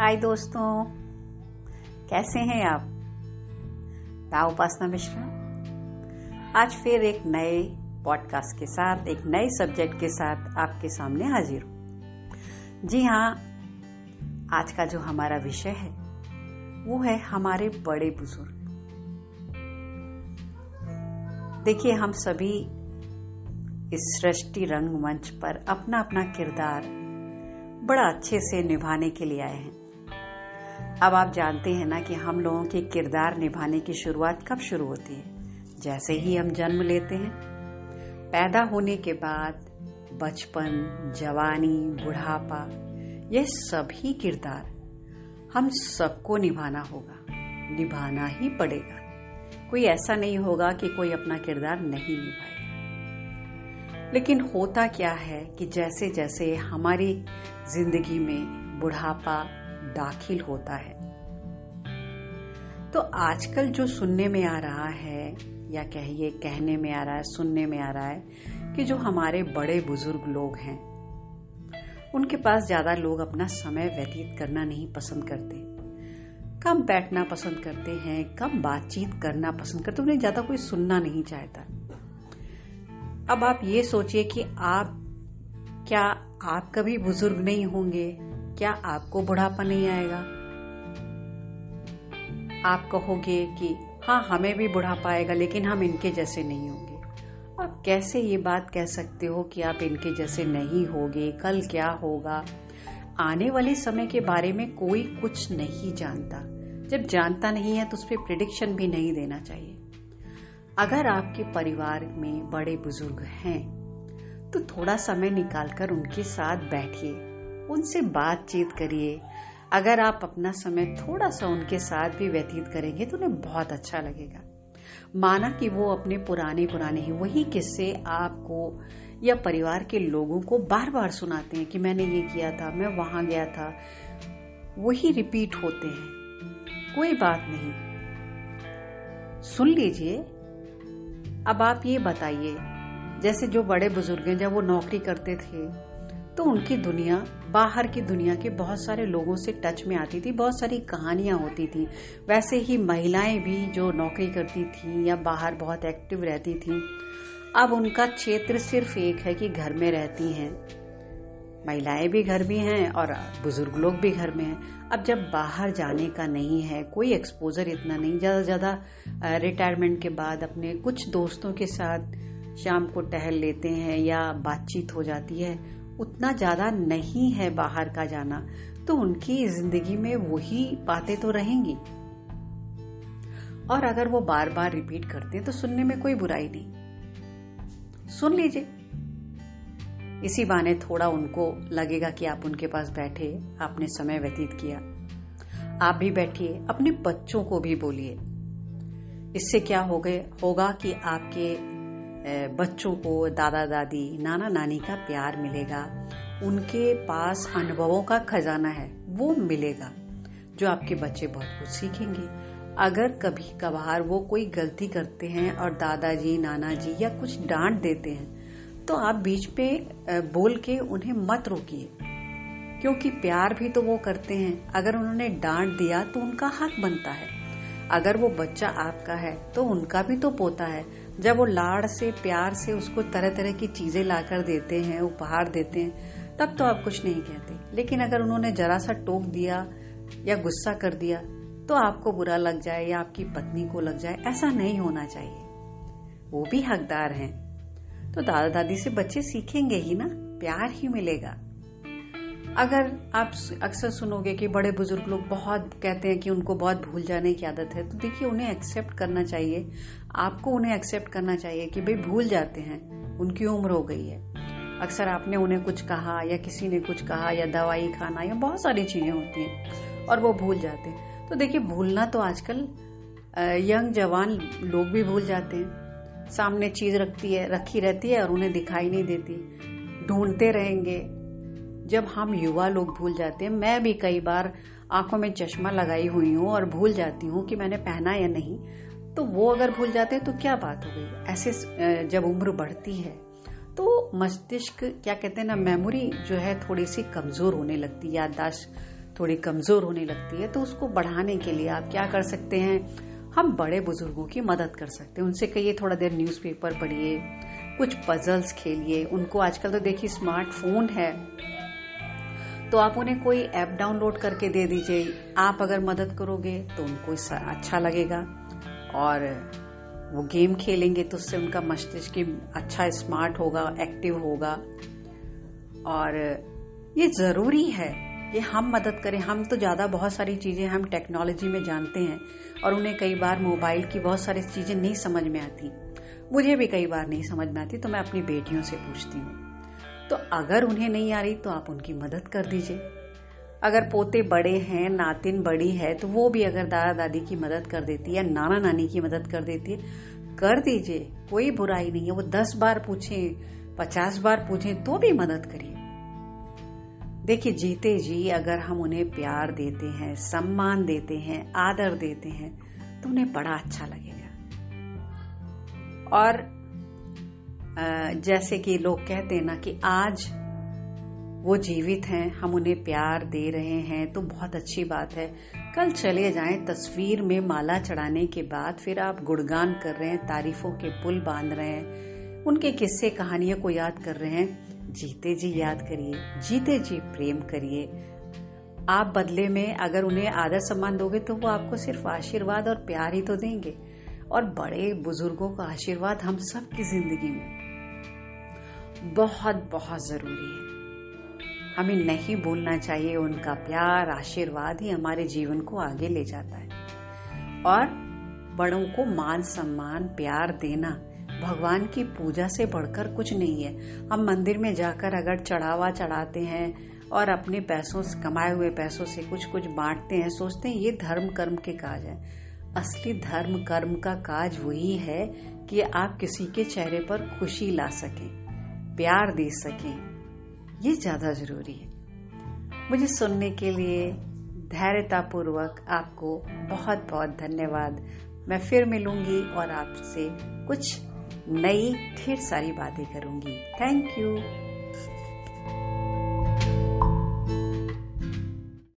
हाय दोस्तों, कैसे हैं आप? मैं उपासना मिश्रा। आज फिर एक नए पॉडकास्ट के साथ, एक नए सब्जेक्ट के साथ आपके सामने हाजिर हूँ। जी हाँ आज का जो हमारा विषय है, वो है हमारे बड़े बुज़ुर्ग। देखिए, हम सभी इस सृष्टि रंगमंच पर अपना अपना किरदार बड़ा अच्छे से निभाने के लिए आए हैं। अब आप जानते हैं ना कि हम लोगों के किरदार निभाने की शुरुआत कब शुरू होती है? जैसे ही हम जन्म लेते हैं। पैदा होने के बाद बचपन, जवानी, बुढ़ापा, ये सभी किरदार हम सबको निभाना होगा। निभाना ही पड़ेगा। कोई ऐसा नहीं होगा कि कोई अपना किरदार नहीं निभाए लेकिन होता क्या है कि जैसे जैसे हमारी ज़िंदगी में बुढ़ापा दाखिल होता है। तो आजकल जो सुनने में आ रहा है, या कहिए कहने में आ रहा है, सुनने में आ रहा है, कि जो हमारे बड़े बुज़ुर्ग लोग हैं, उनके पास ज़्यादा लोग अपना समय व्यतीत करना नहीं पसंद करते। कम बैठना पसंद करते हैं, कम बातचीत करना पसंद करते उन्हें ज़्यादा कोई सुनना नहीं चाहता। अब आप ये सोचिए कि आप, क्या आप कभी बुज़ुर्ग नहीं होंगे? क्या आपको बुढ़ापा नहीं आएगा? आप कहोगे कि हाँ हमें भी बुढ़ापा आएगा, लेकिन हम इनके जैसे नहीं होंगे। आप कैसे ये बात कह सकते हो कि आप इनके जैसे नहीं होगे? कल क्या होगा? आने वाले समय के बारे में कोई कुछ नहीं जानता। जब जानता नहीं है तो उस पर प्रिडिक्शन भी नहीं देना चाहिए। अगर आपके परिवार में बड़े बुज़ुर्ग हैं तो थोड़ा समय निकालकर उनके साथ बैठिए। उनसे बातचीत करिए। अगर आप अपना समय थोड़ा सा उनके साथ भी व्यतीत करेंगे तो उन्हें बहुत अच्छा लगेगा। माना कि वो अपने पुराने पुराने ही, वही किस्से आपको या परिवार के लोगों को बार बार सुनाते हैं कि मैंने ये किया था, मैं वहाँ गया था। वही रिपीट होते हैं। कोई बात नहीं। सुन लीजिए। अब आप ये बताइए, जैसे जो बड़े बुज़ुर्ग हैं जब वो नौकरी करते थे तो उनकी दुनिया, बाहर की दुनिया के बहुत सारे लोगों से टच में आती थी, बहुत सारी कहानियाँ होती थी। वैसे ही महिलाएँ भी जो नौकरी करती थी या बाहर बहुत एक्टिव रहती थी, अब उनका क्षेत्र सिर्फ़ एक है कि घर में रहती हैं। महिलाएँ भी घर में हैं और बुज़ुर्ग लोग भी घर में हैं। अब जब बाहर जाने का नहीं है, कोई एक्सपोजर इतना नहीं, ज़्यादा ज़्यादा रिटायरमेंट के बाद अपने कुछ दोस्तों के साथ शाम को टहल लेते हैं या बातचीत हो जाती है उतना ज़्यादा नहीं है बाहर का जाना तो उनकी ज़िंदगी में वही बातें तो रहेंगी। और अगर वो बार बार रिपीट करते हैं तो सुनने में कोई बुराई नहीं। सुन लीजिए। इसी बहाने थोड़ा उनको लगेगा कि आप उनके पास बैठे, आपने समय व्यतीत किया। आप भी बैठिए, अपने बच्चों को भी बोलिए। इससे क्या हो गए होगा कि आपके बच्चों को, दादा दादी, नाना नानी का प्यार मिलेगा। उनके पास अनुभवों का खजाना है, वो मिलेगा, जो आपके बच्चे बहुत कुछ सीखेंगे। अगर कभी कभार वो कोई गलती करते हैं और दादाजी नाना जी या कुछ डांट देते हैं तो आप बीच पे बोल के उन्हें मत रोकिए, क्योंकि प्यार भी तो वो करते हैं। अगर उन्होंने डांट दिया तो उनका हक बनता है। अगर वो बच्चा आपका है तो उनका भी तो पोता है। जब वो लाड़ से, प्यार से उसको तरह तरह की चीज़ें लाकर देते हैं, उपहार देते हैं, तब तो आप कुछ नहीं कहते। लेकिन अगर उन्होंने जरा सा टोक दिया या गुस्सा कर दिया तो आपको बुरा लग जाए या आपकी पत्नी को लग जाए, ऐसा नहीं होना चाहिए। वो भी हकदार हैं। तो दादा दादी से बच्चे सीखेंगे ही ना, प्यार ही मिलेगा। अगर आप अक्सर सुनोगे कि बड़े बुज़ुर्ग लोग बहुत कहते हैं कि उनको बहुत भूल जाने की आदत है तो देखिए उन्हें एक्सेप्ट करना चाहिए। आपको उन्हें एक्सेप्ट करना चाहिए कि भाई भूल जाते हैं, उनकी उम्र हो गई है। अक्सर आपने उन्हें कुछ कहा या किसी ने कुछ कहा या दवाई, खाना या बहुत सारी चीज़ें होती हैं और वो भूल जाते हैं। तो देखिए भूलना तो आजकल यंग जवान लोग भी भूल जाते हैं। सामने चीज़ रखती है, रखी रहती है और उन्हें दिखाई नहीं देती। ढूंढते रहेंगे जब हम युवा लोग भूल जाते हैं, मैं भी कई बार आँखों में चश्मा लगाई हुई हूँ और भूल जाती हूँ कि मैंने पहना या नहीं। तो वो अगर भूल जाते हैं तो क्या बात हो गई? ऐसे जब उम्र बढ़ती है तो मस्तिष्क, क्या कहते हैं ना, मेमोरी जो है थोड़ी सी कमज़ोर होने लगती है, याददाश्त थोड़ी कमज़ोर होने लगती है तो उसको बढ़ाने के लिए आप क्या कर सकते हैं? हम बड़े बुज़ुर्गों की मदद कर सकते हैं। उनसे कहिए, थोड़ा देर न्यूज़पेपर पढ़िए, कुछ पजल्स खेलिए। उनको आजकल तो देखिए स्मार्टफ़ोन है। तो आप उन्हें कोई ऐप डाउनलोड करके दे दीजिए। आप अगर मदद करोगे तो उनको अच्छा लगेगा। और वो गेम खेलेंगे तो उससे उनका मस्तिष्क अच्छा स्मार्ट होगा, एक्टिव होगा। और ये ज़रूरी है कि हम मदद करें। हम तो ज़्यादा बहुत सारी चीज़ें हम टेक्नोलॉजी में जानते हैं और उन्हें कई बार मोबाइल की बहुत सारी चीज़ें नहीं समझ में आती। मुझे भी कई बार नहीं समझ में आती तो मैं अपनी बेटियों से पूछती हूँ। तो अगर उन्हें नहीं आ रही तो आप उनकी मदद कर दीजिए। अगर पोते बड़े हैं, नातिन बड़ी है तो वो भी अगर दादा दादी की मदद कर देती है या नाना नानी की मदद कर देती है, कर दीजिए। कोई बुराई नहीं है। वो दस बार पूछे, पचास बार पूछे तो भी मदद करिए। देखिए, जीते जी, अगर हम उन्हें प्यार देते हैं, सम्मान देते हैं, आदर देते हैं तो उन्हें बड़ा अच्छा लगेगा। और जैसे कि लोग कहते हैं ना कि आज वो जीवित हैं, हम उन्हें प्यार दे रहे हैं तो बहुत अच्छी बात है। कल चले जाएँ तस्वीर में माला चढ़ाने के बाद फिर आप गुणगान कर रहे हैं, तारीफों के पुल बाँध रहे हैं। उनके किस्से कहानियों को याद कर रहे हैं। जीते जी याद करिए, जीते जी प्रेम करिए। आप बदले में अगर उन्हें आदर सम्मान दोगे तो वो आपको सिर्फ़ आशीर्वाद और प्यार ही तो देंगे। और बड़े बुज़ुर्गों का आशीर्वाद हम सब की ज़िंदगी में। बहुत बहुत ज़रूरी है। हमें नहीं भूलना चाहिए, उनका प्यार, आशीर्वाद ही हमारे जीवन को आगे ले जाता है। और बड़ों को मान सम्मान, प्यार देना, भगवान की पूजा से बढ़कर कुछ नहीं है। हम मंदिर में जाकर अगर चढ़ावा चढ़ाते हैं और अपने पैसों से, कमाए हुए पैसों से कुछ कुछ बांटते हैं, सोचते हैं, ये धर्म, कर्म के काज है। असली धर्म, कर्म का काज वही है कि आप किसी के चेहरे पर खुशी ला सकें। प्यार दे सकें, ये ज़्यादा ज़रूरी है। मुझे सुनने के लिए धैर्यतापूर्वक आपको बहुत बहुत धन्यवाद। मैं फिर मिलूँगी और आपसे कुछ नई, ढेर सारी बातें करूँगी। Thank you